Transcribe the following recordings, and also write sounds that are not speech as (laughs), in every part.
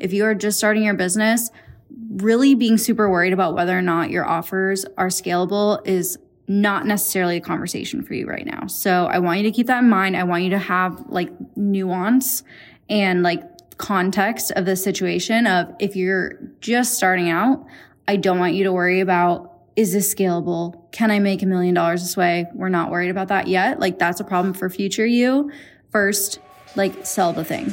If you are just starting your business, really being super worried about whether or not your offers are scalable is not necessarily a conversation for you right now. So I want you to keep that in mind. I want you to have like nuance and like context of the situation of if you're just starting out, I don't want you to worry about is this scalable? Can I make a million dollars this way? We're not worried about that yet. Like that's a problem for future you. First, like sell the thing.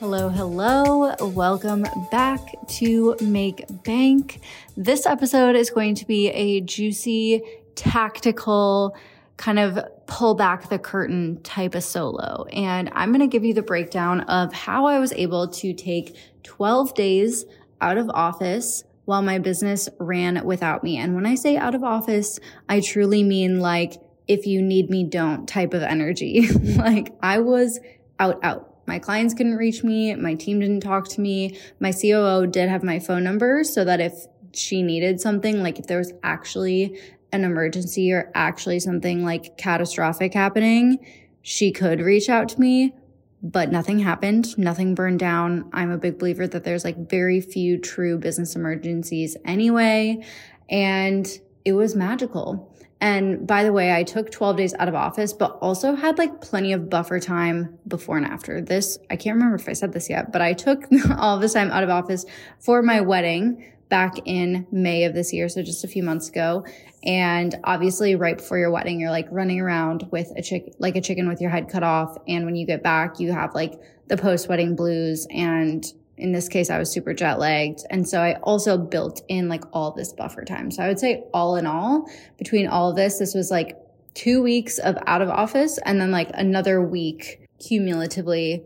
Hello, hello. Welcome back to Make Bank. This episode is going to be a juicy, tactical, kind of pull back the curtain type of solo. And I'm going to give you the breakdown of how I was able to take 12 days out of office while my business ran without me. And when I say out of office, I truly mean like, if you need me, don't type of energy. (laughs) like I was out, out my clients couldn't reach me. My team didn't talk to me. My COO did have my phone number so that if she needed something, like if there was actually an emergency or actually something like catastrophic happening, she could reach out to me, but nothing happened. Nothing burned down. I'm a big believer that there's like very few true business emergencies anyway. And it was magical. And by the way, I took 12 days out of office, but also had like plenty of buffer time before and after this. I can't remember if I said this yet, but I took (laughs) all this time out of office for my wedding back in May of this year. So just a few months ago. And obviously right before your wedding, you're like running around with a chick, like a chicken with your head cut off. And when you get back, you have like the post wedding blues and in this case, I was super jet lagged. And so I also built in like all this buffer time. So I would say all in all, between all of this, this was like two weeks of out of office and then like another week cumulatively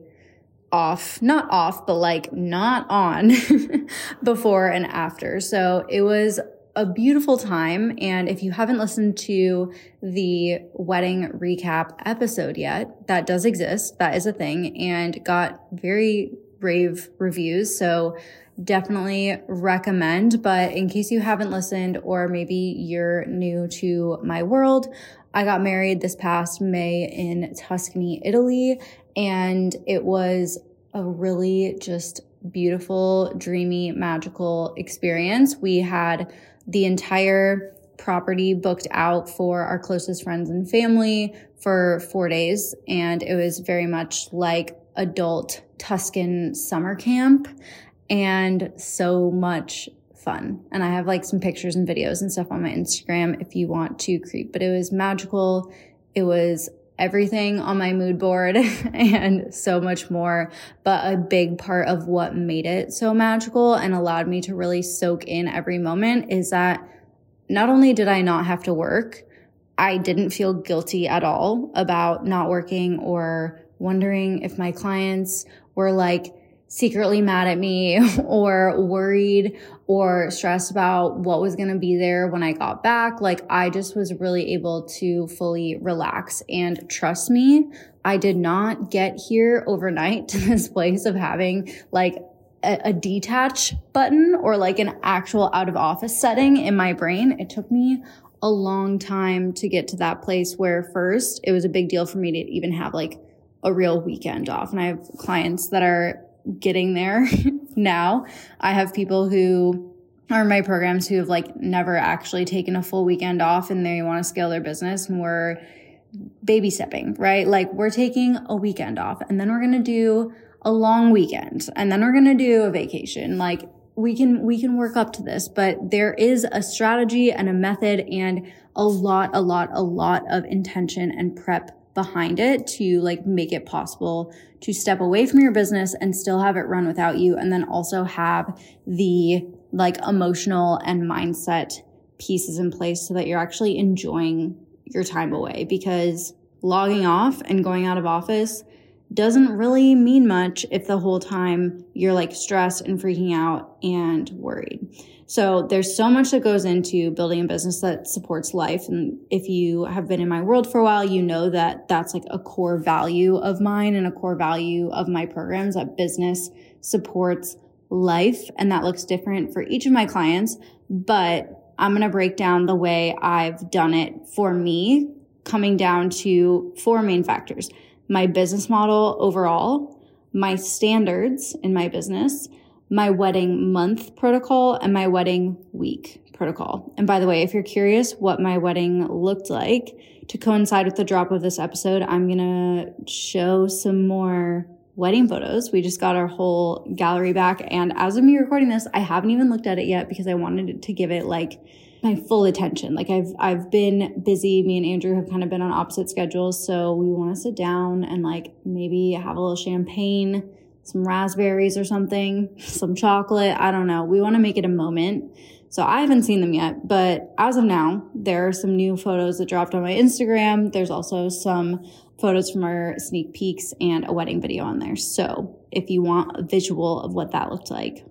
off, not off, but like not on (laughs) before and after. So it was a beautiful time. And if you haven't listened to the wedding recap episode yet, that does exist. That is a thing and got very rave reviews. So definitely recommend. But in case you haven't listened or maybe you're new to my world, I got married this past May in Tuscany, Italy, and it was a really just beautiful, dreamy, magical experience. We had the entire property booked out for our closest friends and family for four days. And it was very much like adult Tuscan summer camp and so much fun. And I have like some pictures and videos and stuff on my Instagram if you want to creep, but it was magical. It was everything on my mood board (laughs) and so much more. But a big part of what made it so magical and allowed me to really soak in every moment is that not only did I not have to work, I didn't feel guilty at all about not working or wondering if my clients were like secretly mad at me (laughs) or worried or stressed about what was going to be there when I got back. Like I just was really able to fully relax and trust me. I did not get here overnight (laughs) to this place of having like a, a detach button or like an actual out of office setting in my brain. It took me a long time to get to that place where first it was a big deal for me to even have like a real weekend off. And I have clients that are getting there (laughs) now. I have people who are my programs who have like never actually taken a full weekend off and they want to scale their business and we're baby stepping, right? Like we're taking a weekend off and then we're going to do a long weekend and then we're going to do a vacation. Like we can, we can work up to this, but there is a strategy and a method and a lot, a lot, a lot of intention and prep behind it to like make it possible to step away from your business and still have it run without you. And then also have the like emotional and mindset pieces in place so that you're actually enjoying your time away because logging off and going out of office doesn't really mean much if the whole time you're like stressed and freaking out and worried. So there's so much that goes into building a business that supports life. And if you have been in my world for a while, you know that that's like a core value of mine and a core value of my programs that business supports life. And that looks different for each of my clients. But I'm going to break down the way I've done it for me, coming down to four main factors. My business model overall, my standards in my business, my wedding month protocol and my wedding week protocol. And by the way, if you're curious what my wedding looked like to coincide with the drop of this episode, I'm going to show some more wedding photos. We just got our whole gallery back. And as of me recording this, I haven't even looked at it yet because I wanted to give it like my full attention. Like I've, I've been busy. Me and Andrew have kind of been on opposite schedules. So we want to sit down and like maybe have a little champagne some raspberries or something, some chocolate. I don't know. We want to make it a moment. So I haven't seen them yet, but as of now, there are some new photos that dropped on my Instagram. There's also some photos from our sneak peeks and a wedding video on there. So if you want a visual of what that looked like,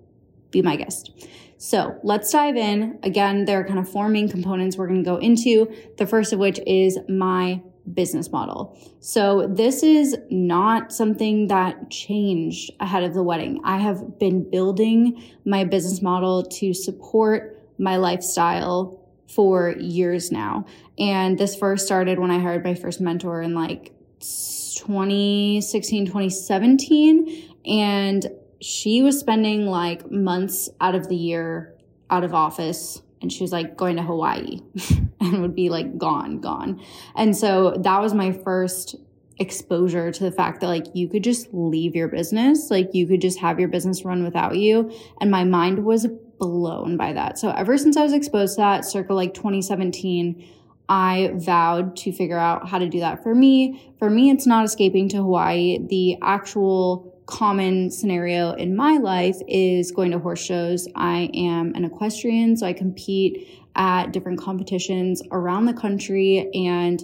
be my guest. So let's dive in. Again, there are kind of four main components we're going to go into. The first of which is my business model. So this is not something that changed ahead of the wedding. I have been building my business model to support my lifestyle for years now. And this first started when I hired my first mentor in like 2016, 2017. And she was spending like months out of the year out of office and she was like going to Hawaii (laughs) and would be like gone, gone. And so that was my first exposure to the fact that like you could just leave your business, like you could just have your business run without you. And my mind was blown by that. So ever since I was exposed to that circa like 2017, I vowed to figure out how to do that for me. For me, it's not escaping to Hawaii. The actual common scenario in my life is going to horse shows. I am an equestrian, so I compete at different competitions around the country. And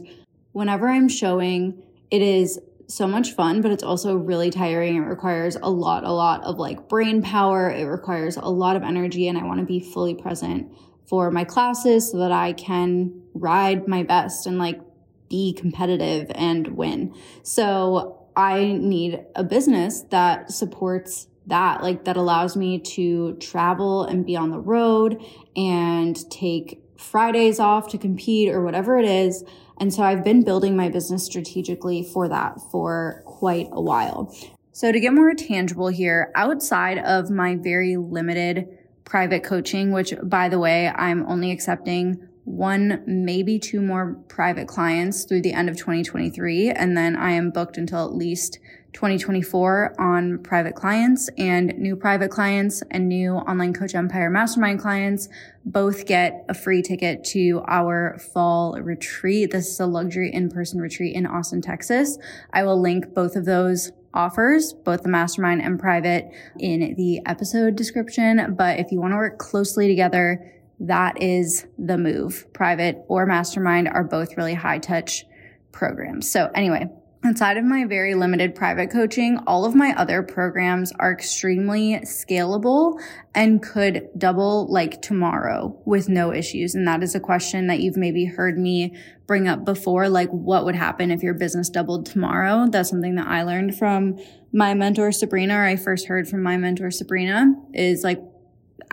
whenever I'm showing, it is so much fun, but it's also really tiring. It requires a lot, a lot of like brain power. It requires a lot of energy, and I want to be fully present for my classes so that I can ride my best and like be competitive and win. So I need a business that supports that, like that allows me to travel and be on the road and take Fridays off to compete or whatever it is. And so I've been building my business strategically for that for quite a while. So to get more tangible here, outside of my very limited private coaching, which by the way, I'm only accepting one, maybe two more private clients through the end of 2023. And then I am booked until at least 2024 on private clients and new private clients and new online coach empire mastermind clients both get a free ticket to our fall retreat. This is a luxury in-person retreat in Austin, Texas. I will link both of those offers, both the mastermind and private in the episode description. But if you want to work closely together, that is the move. Private or mastermind are both really high touch programs. So anyway, Inside of my very limited private coaching, all of my other programs are extremely scalable and could double like tomorrow with no issues. And that is a question that you've maybe heard me bring up before. Like, what would happen if your business doubled tomorrow? That's something that I learned from my mentor, Sabrina, or I first heard from my mentor, Sabrina, is like,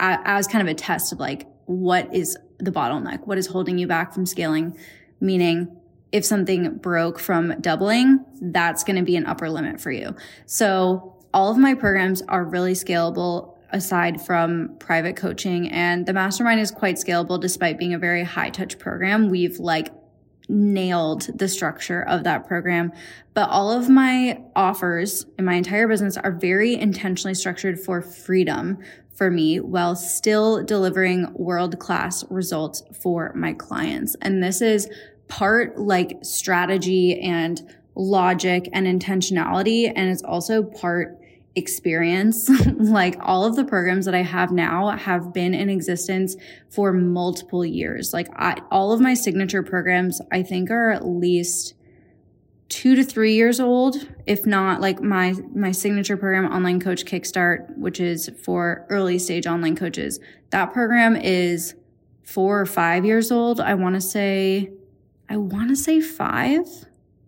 as kind of a test of like, what is the bottleneck? What is holding you back from scaling? Meaning, if something broke from doubling, that's going to be an upper limit for you. So all of my programs are really scalable aside from private coaching and the mastermind is quite scalable despite being a very high touch program. We've like nailed the structure of that program. But all of my offers in my entire business are very intentionally structured for freedom for me while still delivering world class results for my clients. And this is part like strategy and logic and intentionality. And it's also part experience. (laughs) like all of the programs that I have now have been in existence for multiple years. Like I, all of my signature programs, I think are at least two to three years old, if not like my my signature program, Online Coach Kickstart, which is for early stage online coaches. That program is four or five years old. I want to say, I want to say five.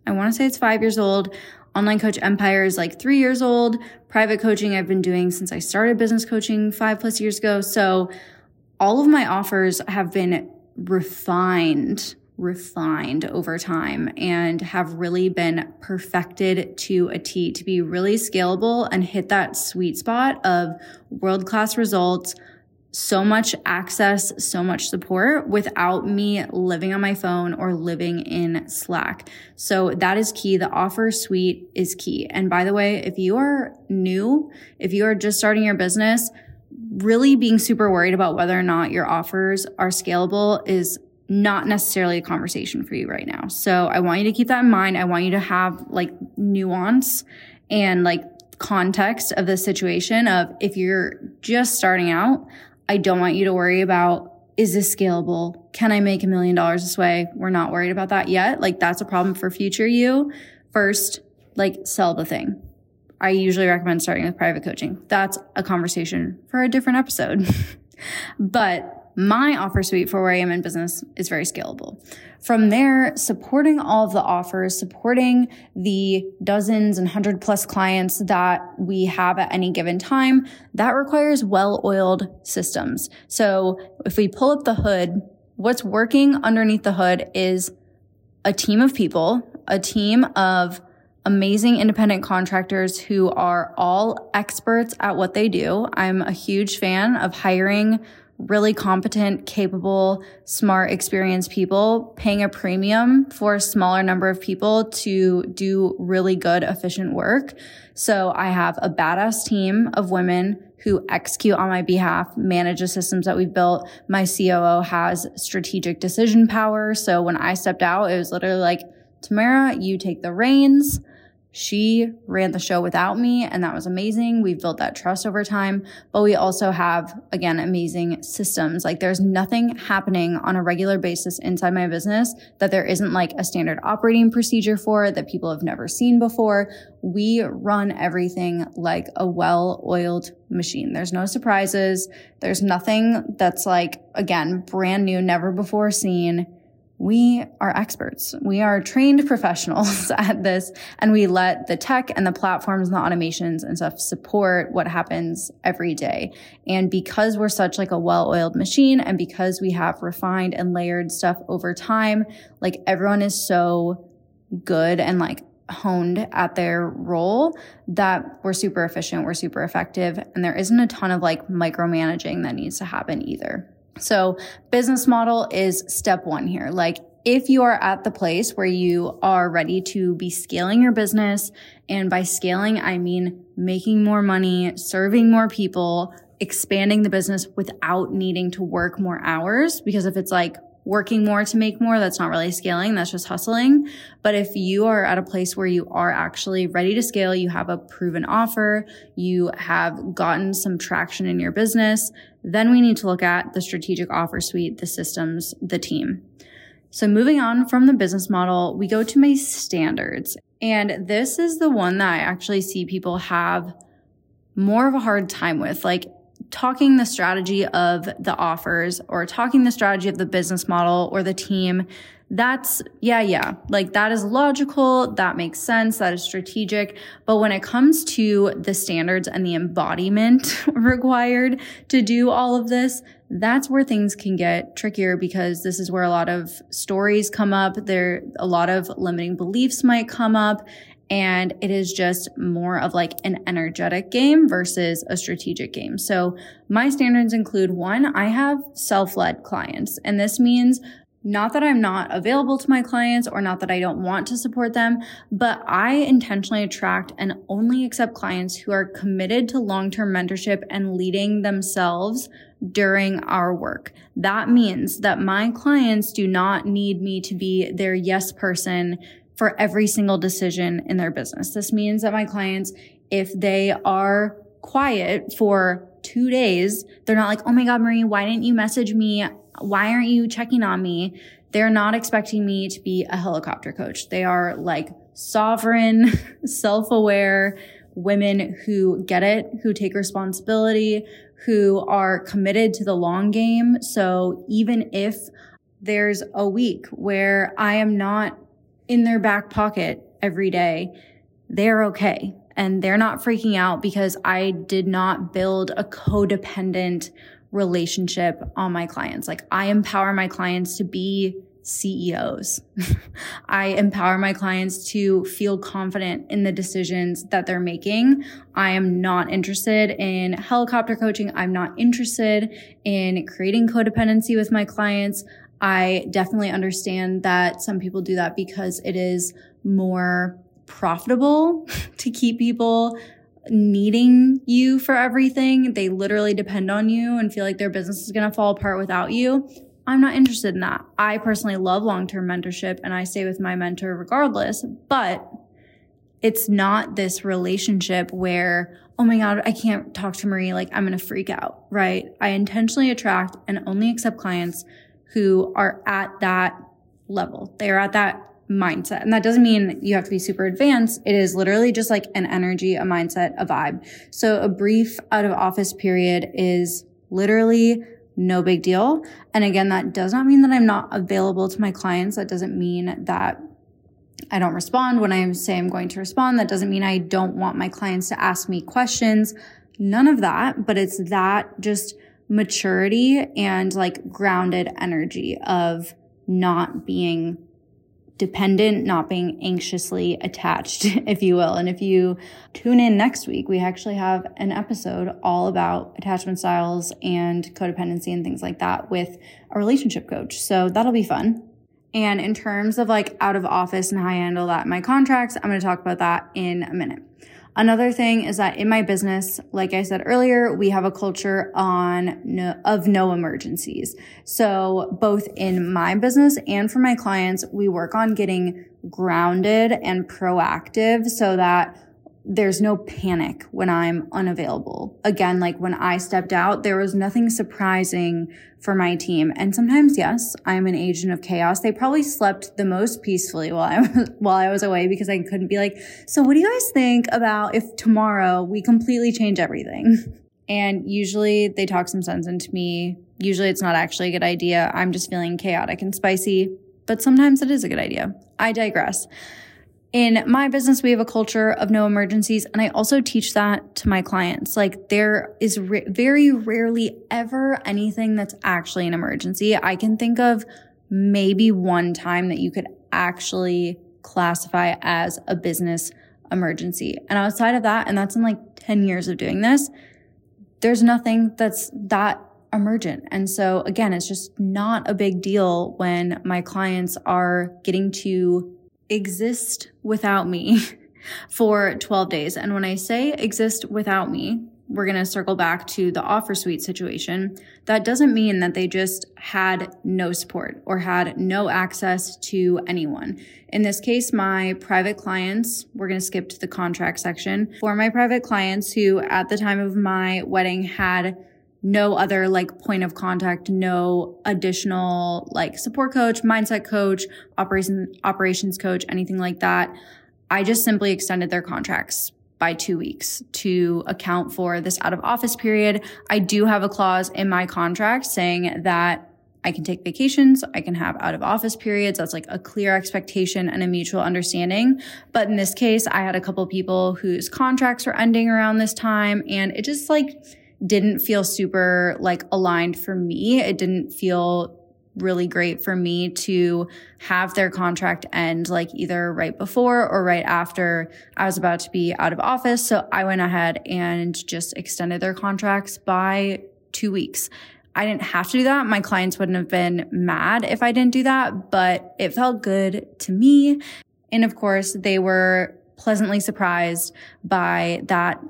I want to say it's five years old. Online Coach Empire is like three years old. Private coaching I've been doing since I started business coaching five plus years ago. So all of my offers have been refined refined over time and have really been perfected to a T to be really scalable and hit that sweet spot of world class results, so much access, so much support without me living on my phone or living in Slack. So that is key. The offer suite is key. And by the way, if you are new, if you are just starting your business, really being super worried about whether or not your offers are scalable is not necessarily a conversation for you right now. So I want you to keep that in mind. I want you to have like nuance and like context of the situation of if you're just starting out, I don't want you to worry about is this scalable? Can I make a million dollars this way? We're not worried about that yet. Like that's a problem for future you. First, like sell the thing. I usually recommend starting with private coaching. That's a conversation for a different episode. (laughs) but my offer suite for where I am in business is very scalable. From there, supporting all of the offers, supporting the dozens and hundred plus clients that we have at any given time, that requires well oiled systems. So if we pull up the hood, what's working underneath the hood is a team of people, a team of amazing independent contractors who are all experts at what they do. I'm a huge fan of hiring really competent, capable, smart, experienced people paying a premium for a smaller number of people to do really good, efficient work. So I have a badass team of women who execute on my behalf, manage the systems that we've built. My COO has strategic decision power. So when I stepped out, it was literally like, Tamara, you take the reins. She ran the show without me, and that was amazing. We've built that trust over time, but we also have, again, amazing systems. Like there's nothing happening on a regular basis inside my business that there isn't like a standard operating procedure for that people have never seen before. We run everything like a well oiled machine. There's no surprises. There's nothing that's like, again, brand new, never before seen we are experts. We are trained professionals (laughs) at this and we let the tech and the platforms and the automations and stuff support what happens every day. And because we're such like a well-oiled machine and because we have refined and layered stuff over time, like everyone is so good and like honed at their role that we're super efficient, we're super effective, and there isn't a ton of like micromanaging that needs to happen either. So business model is step one here. Like if you are at the place where you are ready to be scaling your business, and by scaling, I mean making more money, serving more people, expanding the business without needing to work more hours. Because if it's like working more to make more, that's not really scaling. That's just hustling. But if you are at a place where you are actually ready to scale, you have a proven offer, you have gotten some traction in your business, then we need to look at the strategic offer suite, the systems, the team. So moving on from the business model, we go to my standards. And this is the one that I actually see people have more of a hard time with. Like talking the strategy of the offers or talking the strategy of the business model or the team that's, yeah, yeah, like that is logical. That makes sense. That is strategic. But when it comes to the standards and the embodiment (laughs) required to do all of this, that's where things can get trickier because this is where a lot of stories come up. There, a lot of limiting beliefs might come up and it is just more of like an energetic game versus a strategic game. So my standards include one, I have self-led clients and this means not that I'm not available to my clients or not that I don't want to support them, but I intentionally attract and only accept clients who are committed to long-term mentorship and leading themselves during our work. That means that my clients do not need me to be their yes person for every single decision in their business. This means that my clients, if they are quiet for two days, they're not like, Oh my God, Marie, why didn't you message me? Why aren't you checking on me? They're not expecting me to be a helicopter coach. They are like sovereign, (laughs) self aware women who get it, who take responsibility, who are committed to the long game. So even if there's a week where I am not in their back pocket every day, they're okay. And they're not freaking out because I did not build a codependent relationship on my clients. Like I empower my clients to be CEOs. (laughs) I empower my clients to feel confident in the decisions that they're making. I am not interested in helicopter coaching. I'm not interested in creating codependency with my clients. I definitely understand that some people do that because it is more profitable (laughs) to keep people needing you for everything. They literally depend on you and feel like their business is going to fall apart without you. I'm not interested in that. I personally love long-term mentorship and I stay with my mentor regardless, but it's not this relationship where, oh my God, I can't talk to Marie. Like I'm going to freak out, right? I intentionally attract and only accept clients who are at that level. They are at that mindset. And that doesn't mean you have to be super advanced. It is literally just like an energy, a mindset, a vibe. So a brief out of office period is literally no big deal. And again, that does not mean that I'm not available to my clients. That doesn't mean that I don't respond when I say I'm going to respond. That doesn't mean I don't want my clients to ask me questions. None of that, but it's that just maturity and like grounded energy of not being dependent, not being anxiously attached, (laughs) if you will. And if you tune in next week, we actually have an episode all about attachment styles and codependency and things like that with a relationship coach. So that'll be fun. And in terms of like out of office and how I handle that my contracts, I'm going to talk about that in a minute. Another thing is that in my business, like I said earlier, we have a culture on no, of no emergencies. So both in my business and for my clients, we work on getting grounded and proactive so that there's no panic when I'm unavailable. Again, like when I stepped out, there was nothing surprising for my team. And sometimes, yes, I'm an agent of chaos. They probably slept the most peacefully while I (laughs) was, while I was away because I couldn't be like, so what do you guys think about if tomorrow we completely change everything? (laughs) And usually they talk some sense into me. Usually it's not actually a good idea. I'm just feeling chaotic and spicy, but sometimes it is a good idea. I digress. In my business, we have a culture of no emergencies. And I also teach that to my clients. Like there is very rarely ever anything that's actually an emergency. I can think of maybe one time that you could actually classify as a business emergency. And outside of that, and that's in like 10 years of doing this, there's nothing that's that emergent. And so again, it's just not a big deal when my clients are getting to exist without me (laughs) for 12 days. And when I say exist without me, we're going to circle back to the offer suite situation. That doesn't mean that they just had no support or had no access to anyone. In this case, my private clients, we're going to skip to the contract section. For my private clients who at the time of my wedding had no other like point of contact, no additional like support coach, mindset coach, operations, operations coach, anything like that. I just simply extended their contracts by two weeks to account for this out of office period. I do have a clause in my contract saying that I can take vacations. I can have out of office periods. That's like a clear expectation and a mutual understanding. But in this case, I had a couple people whose contracts were ending around this time and it just like, didn't feel super like aligned for me. It didn't feel really great for me to have their contract end like either right before or right after I was about to be out of office. So I went ahead and just extended their contracts by two weeks. I didn't have to do that. My clients wouldn't have been mad if I didn't do that, but it felt good to me. And of course, they were pleasantly surprised by that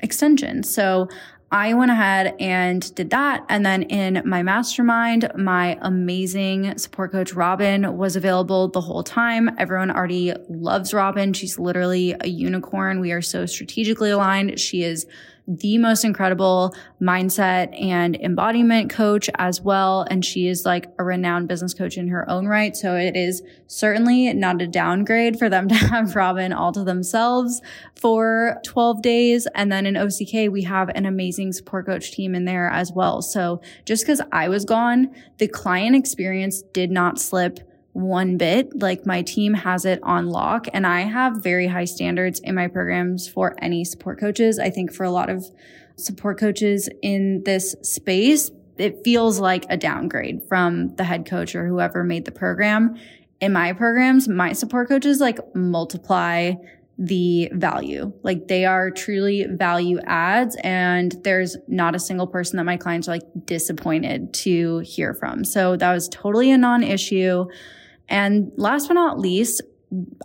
extension. So I went ahead and did that. And then in my mastermind, my amazing support coach, Robin, was available the whole time. Everyone already loves Robin. She's literally a unicorn. We are so strategically aligned. She is the most incredible mindset and embodiment coach as well. And she is like a renowned business coach in her own right. So it is certainly not a downgrade for them (laughs) to have Robin all to themselves for 12 days. And then in OCK, we have an amazing support coach team in there as well. So just because I was gone, the client experience did not slip one bit. Like my team has it on lock and I have very high standards in my programs for any support coaches. I think for a lot of support coaches in this space, it feels like a downgrade from the head coach or whoever made the program. In my programs, my support coaches like multiply the value. Like they are truly value adds and there's not a single person that my clients are like disappointed to hear from. So that was totally a non-issue. And last but not least,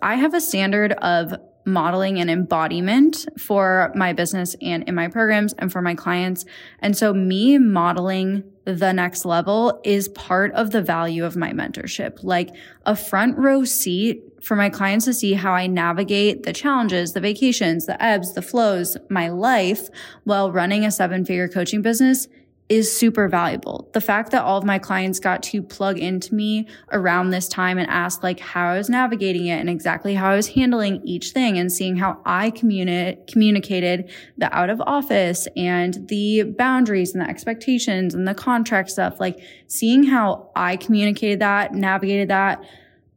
I have a standard of modeling and embodiment for my business and in my programs and for my clients. And so me modeling the next level is part of the value of my mentorship, like a front row seat for my clients to see how I navigate the challenges, the vacations, the ebbs, the flows, my life while running a seven figure coaching business is super valuable. The fact that all of my clients got to plug into me around this time and ask like how I was navigating it and exactly how I was handling each thing and seeing how I communi- communicated the out of office and the boundaries and the expectations and the contract stuff, like seeing how I communicated that, navigated that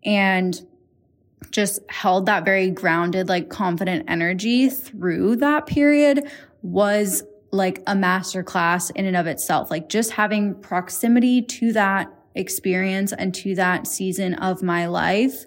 and just held that very grounded, like confident energy through that period was like a masterclass in and of itself. Like just having proximity to that experience and to that season of my life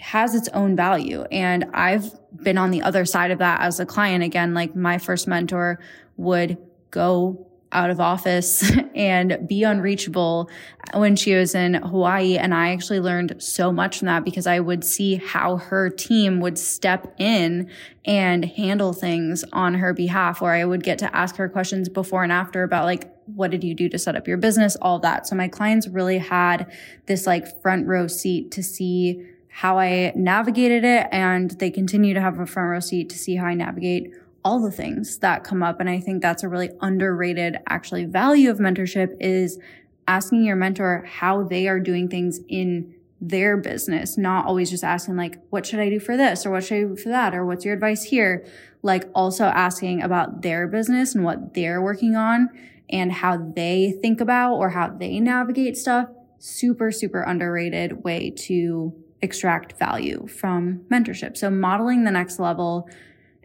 has its own value. And I've been on the other side of that as a client. Again, like my first mentor would go out of office (laughs) and be unreachable when she was in Hawaii. And I actually learned so much from that because I would see how her team would step in and handle things on her behalf, or I would get to ask her questions before and after about like, what did you do to set up your business? All that. So my clients really had this like front row seat to see how I navigated it. And they continue to have a front row seat to see how I navigate all the things that come up. And I think that's a really underrated actually value of mentorship is asking your mentor how they are doing things in their business, not always just asking like, what should I do for this or what should I do for that? Or what's your advice here? Like also asking about their business and what they're working on and how they think about or how they navigate stuff. Super, super underrated way to extract value from mentorship. So modeling the next level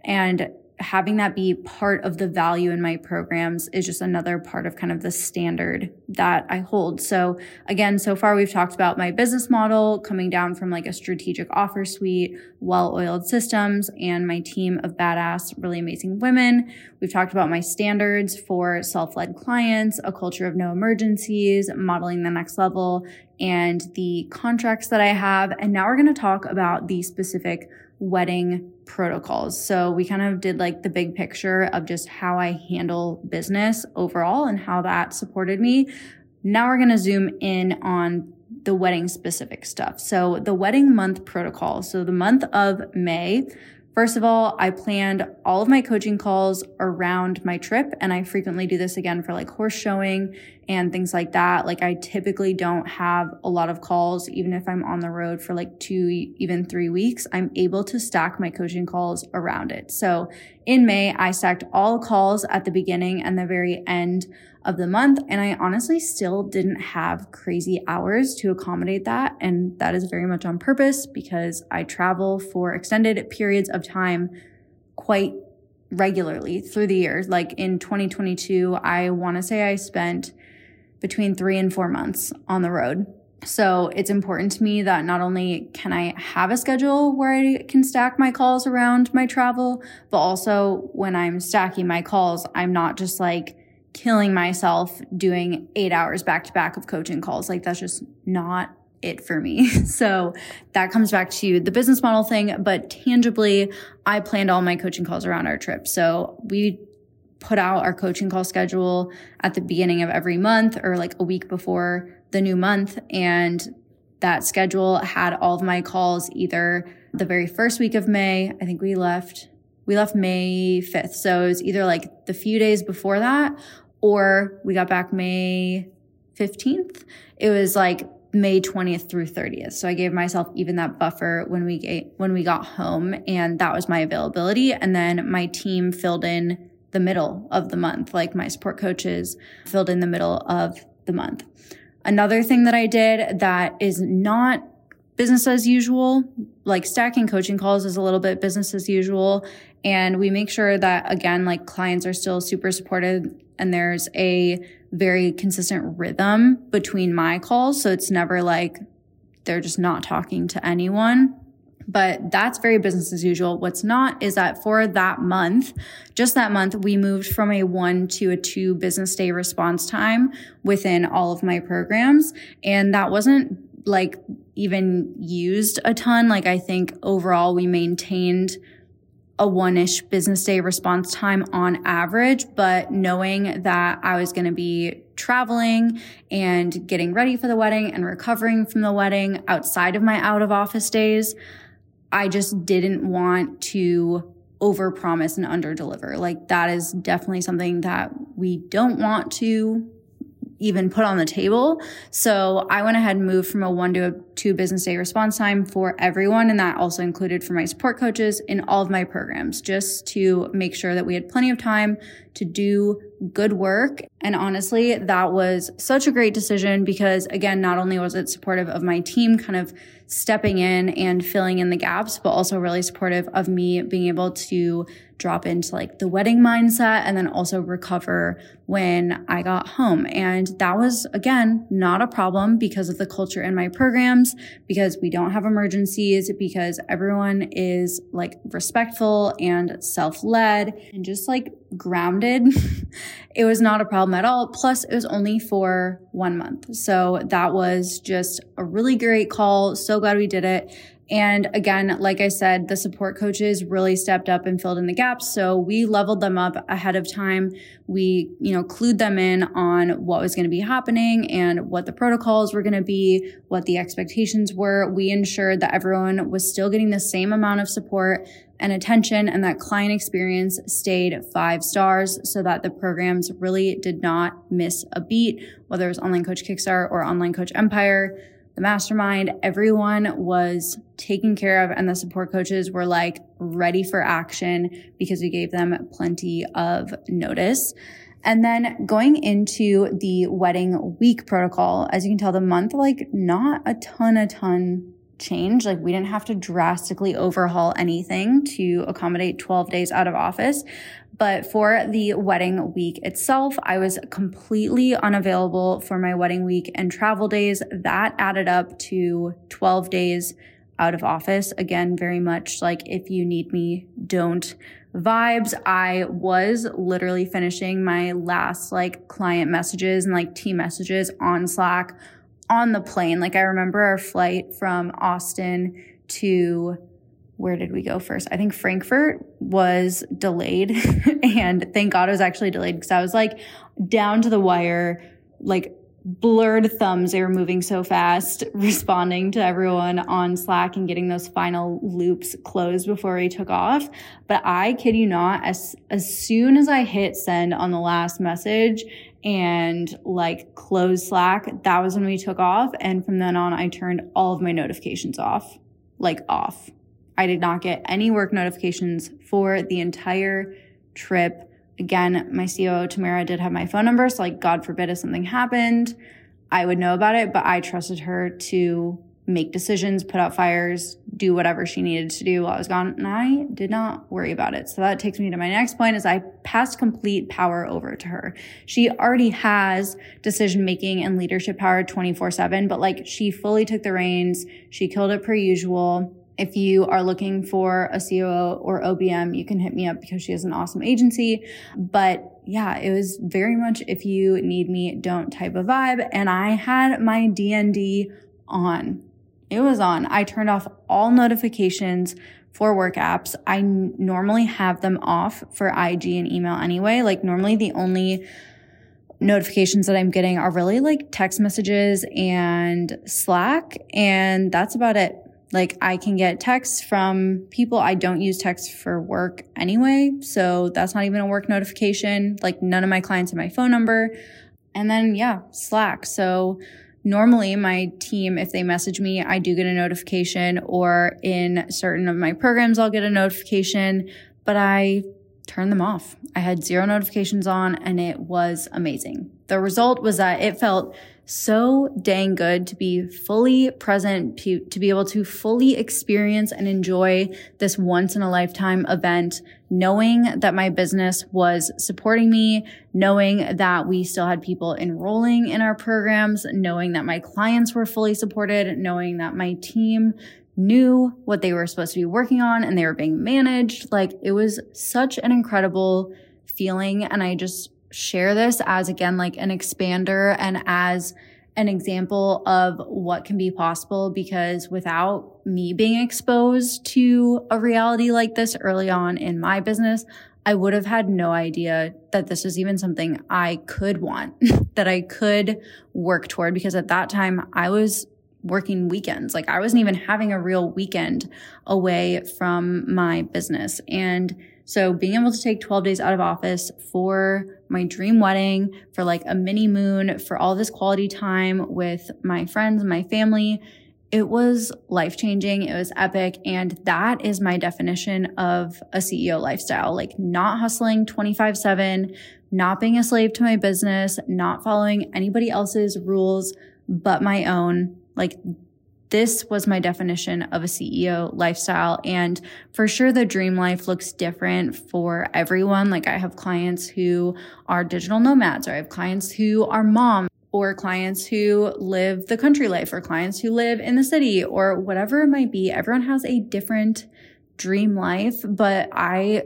and having that be part of the value in my programs is just another part of kind of the standard that I hold. So again, so far we've talked about my business model coming down from like a strategic offer suite, well-oiled systems, and my team of badass, really amazing women. We've talked about my standards for self-led clients, a culture of no emergencies, modeling the next level, and the contracts that I have. And now we're going to talk about the specific wedding protocols. So we kind of did like the big picture of just how I handle business overall and how that supported me. Now we're going to zoom in on the wedding specific stuff. So the wedding month protocol. So the month of May, First of all, I planned all of my coaching calls around my trip and I frequently do this again for like horse showing and things like that. Like I typically don't have a lot of calls, even if I'm on the road for like two, even three weeks, I'm able to stack my coaching calls around it. So in May, I stacked all calls at the beginning and the very end of the month. And I honestly still didn't have crazy hours to accommodate that. And that is very much on purpose because I travel for extended periods of time quite regularly through the years. Like in 2022, I want to say I spent between three and four months on the road. So it's important to me that not only can I have a schedule where I can stack my calls around my travel, but also when I'm stacking my calls, I'm not just like killing myself doing eight hours back to back of coaching calls. Like that's just not it for me. (laughs) So that comes back to the business model thing, but tangibly, I planned all my coaching calls around our trip. So we put out our coaching call schedule at the beginning of every month or like a week before the new month. And that schedule had all of my calls either the very first week of May. I think we left we left May 5th. So it was either like the few days before that or we got back May 15th. It was like May 20th through 30th. So I gave myself even that buffer when we get, when we got home and that was my availability. And then my team filled in the middle of the month, like my support coaches filled in the middle of the month. Another thing that I did that is not business as usual, like stacking coaching calls is a little bit business as usual. And we make sure that again, like clients are still super supportive and there's a very consistent rhythm between my calls. So it's never like they're just not talking to anyone. But that's very business as usual. What's not is that for that month, just that month, we moved from a one to a two business day response time within all of my programs. And that wasn't like even used a ton. Like I think overall we maintained a one-ish business day response time on average, but knowing that I was going to be traveling and getting ready for the wedding and recovering from the wedding outside of my out of office days, I just didn't want to overpromise and underdeliver. Like that is definitely something that we don't want to even put on the table. So I went ahead and moved from a one to a two business day response time for everyone. And that also included for my support coaches in all of my programs, just to make sure that we had plenty of time to do good work. And honestly, that was such a great decision because again, not only was it supportive of my team kind of stepping in and filling in the gaps, but also really supportive of me being able to drop into like the wedding mindset and then also recover when I got home. And that was again, not a problem because of the culture in my programs, because we don't have emergencies, because everyone is like respectful and self-led and just like grounded. (laughs) it was not a problem at all. Plus it was only for one month. So that was just a really great call. So glad we did it. And again, like I said, the support coaches really stepped up and filled in the gaps. So we leveled them up ahead of time. We, you know, clued them in on what was going to be happening and what the protocols were going to be, what the expectations were. We ensured that everyone was still getting the same amount of support and attention and that client experience stayed five stars so that the programs really did not miss a beat, whether it was online coach Kickstart or online coach Empire the mastermind, everyone was taken care of and the support coaches were like ready for action because we gave them plenty of notice. And then going into the wedding week protocol, as you can tell, the month, like not a ton, a ton change. Like we didn't have to drastically overhaul anything to accommodate 12 days out of office. But for the wedding week itself, I was completely unavailable for my wedding week and travel days. That added up to 12 days out of office. Again, very much like if you need me, don't vibes. I was literally finishing my last like client messages and like team messages on Slack on the plane. Like I remember our flight from Austin to where did we go first? I think Frankfurt was delayed (laughs) and thank God it was actually delayed because I was like down to the wire, like blurred thumbs. They were moving so fast, (laughs) responding to everyone on Slack and getting those final loops closed before we took off. But I kid you not, as, as soon as I hit send on the last message and like close Slack, that was when we took off. And from then on, I turned all of my notifications off, like off. I did not get any work notifications for the entire trip. Again, my COO Tamara did have my phone number. So like, God forbid if something happened, I would know about it, but I trusted her to make decisions, put out fires, do whatever she needed to do while I was gone. And I did not worry about it. So that takes me to my next point is I passed complete power over to her. She already has decision making and leadership power 24 seven, but like she fully took the reins. She killed it per usual. If you are looking for a COO or OBM, you can hit me up because she has an awesome agency. But yeah, it was very much if you need me, don't type a vibe. And I had my DND on. It was on. I turned off all notifications for work apps. I normally have them off for IG and email anyway. Like normally the only notifications that I'm getting are really like text messages and Slack. And that's about it. Like I can get texts from people. I don't use text for work anyway. So that's not even a work notification. Like none of my clients have my phone number. And then yeah, Slack. So normally my team, if they message me, I do get a notification or in certain of my programs, I'll get a notification, but I turn them off. I had zero notifications on and it was amazing. The result was that it felt so dang good to be fully present, to, be able to fully experience and enjoy this once in a lifetime event, knowing that my business was supporting me, knowing that we still had people enrolling in our programs, knowing that my clients were fully supported, knowing that my team knew what they were supposed to be working on and they were being managed. Like it was such an incredible feeling. And I just share this as again, like an expander and as an example of what can be possible because without me being exposed to a reality like this early on in my business, I would have had no idea that this was even something I could want, (laughs) that I could work toward because at that time I was working weekends. Like I wasn't even having a real weekend away from my business. And so being able to take 12 days out of office for my dream wedding, for like a mini moon, for all this quality time with my friends my family, it was life changing. It was epic. And that is my definition of a CEO lifestyle, like not hustling 25 seven, not being a slave to my business, not following anybody else's rules, but my own. Like this was my definition of a CEO lifestyle. And for sure, the dream life looks different for everyone. Like I have clients who are digital nomads, or I have clients who are moms, or clients who live the country life, or clients who live in the city, or whatever it might be. Everyone has a different dream life, but I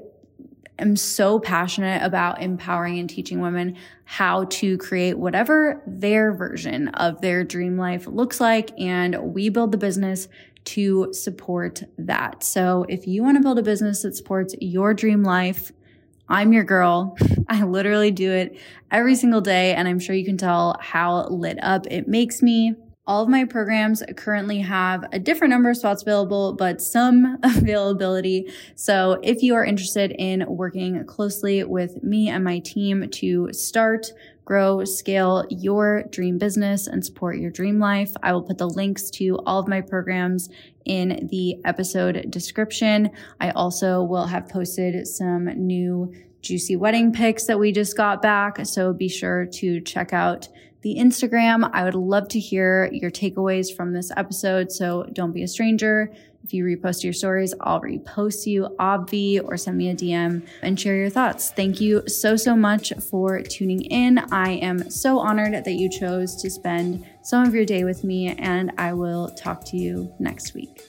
am so passionate about empowering and teaching women how to create whatever their version of their dream life looks like. And we build the business to support that. So if you want to build a business that supports your dream life, I'm your girl. (laughs) I literally do it every single day. And I'm sure you can tell how lit up it makes me. All of my programs currently have a different number of spots available, but some (laughs) availability. So if you are interested in working closely with me and my team to start, grow, scale your dream business and support your dream life, I will put the links to all of my programs in the episode description. I also will have posted some new juicy wedding pics that we just got back. So be sure to check out the Instagram. I would love to hear your takeaways from this episode. So don't be a stranger. If you repost your stories, I'll repost you, obvi, or send me a DM and share your thoughts. Thank you so, so much for tuning in. I am so honored that you chose to spend some of your day with me, and I will talk to you next week.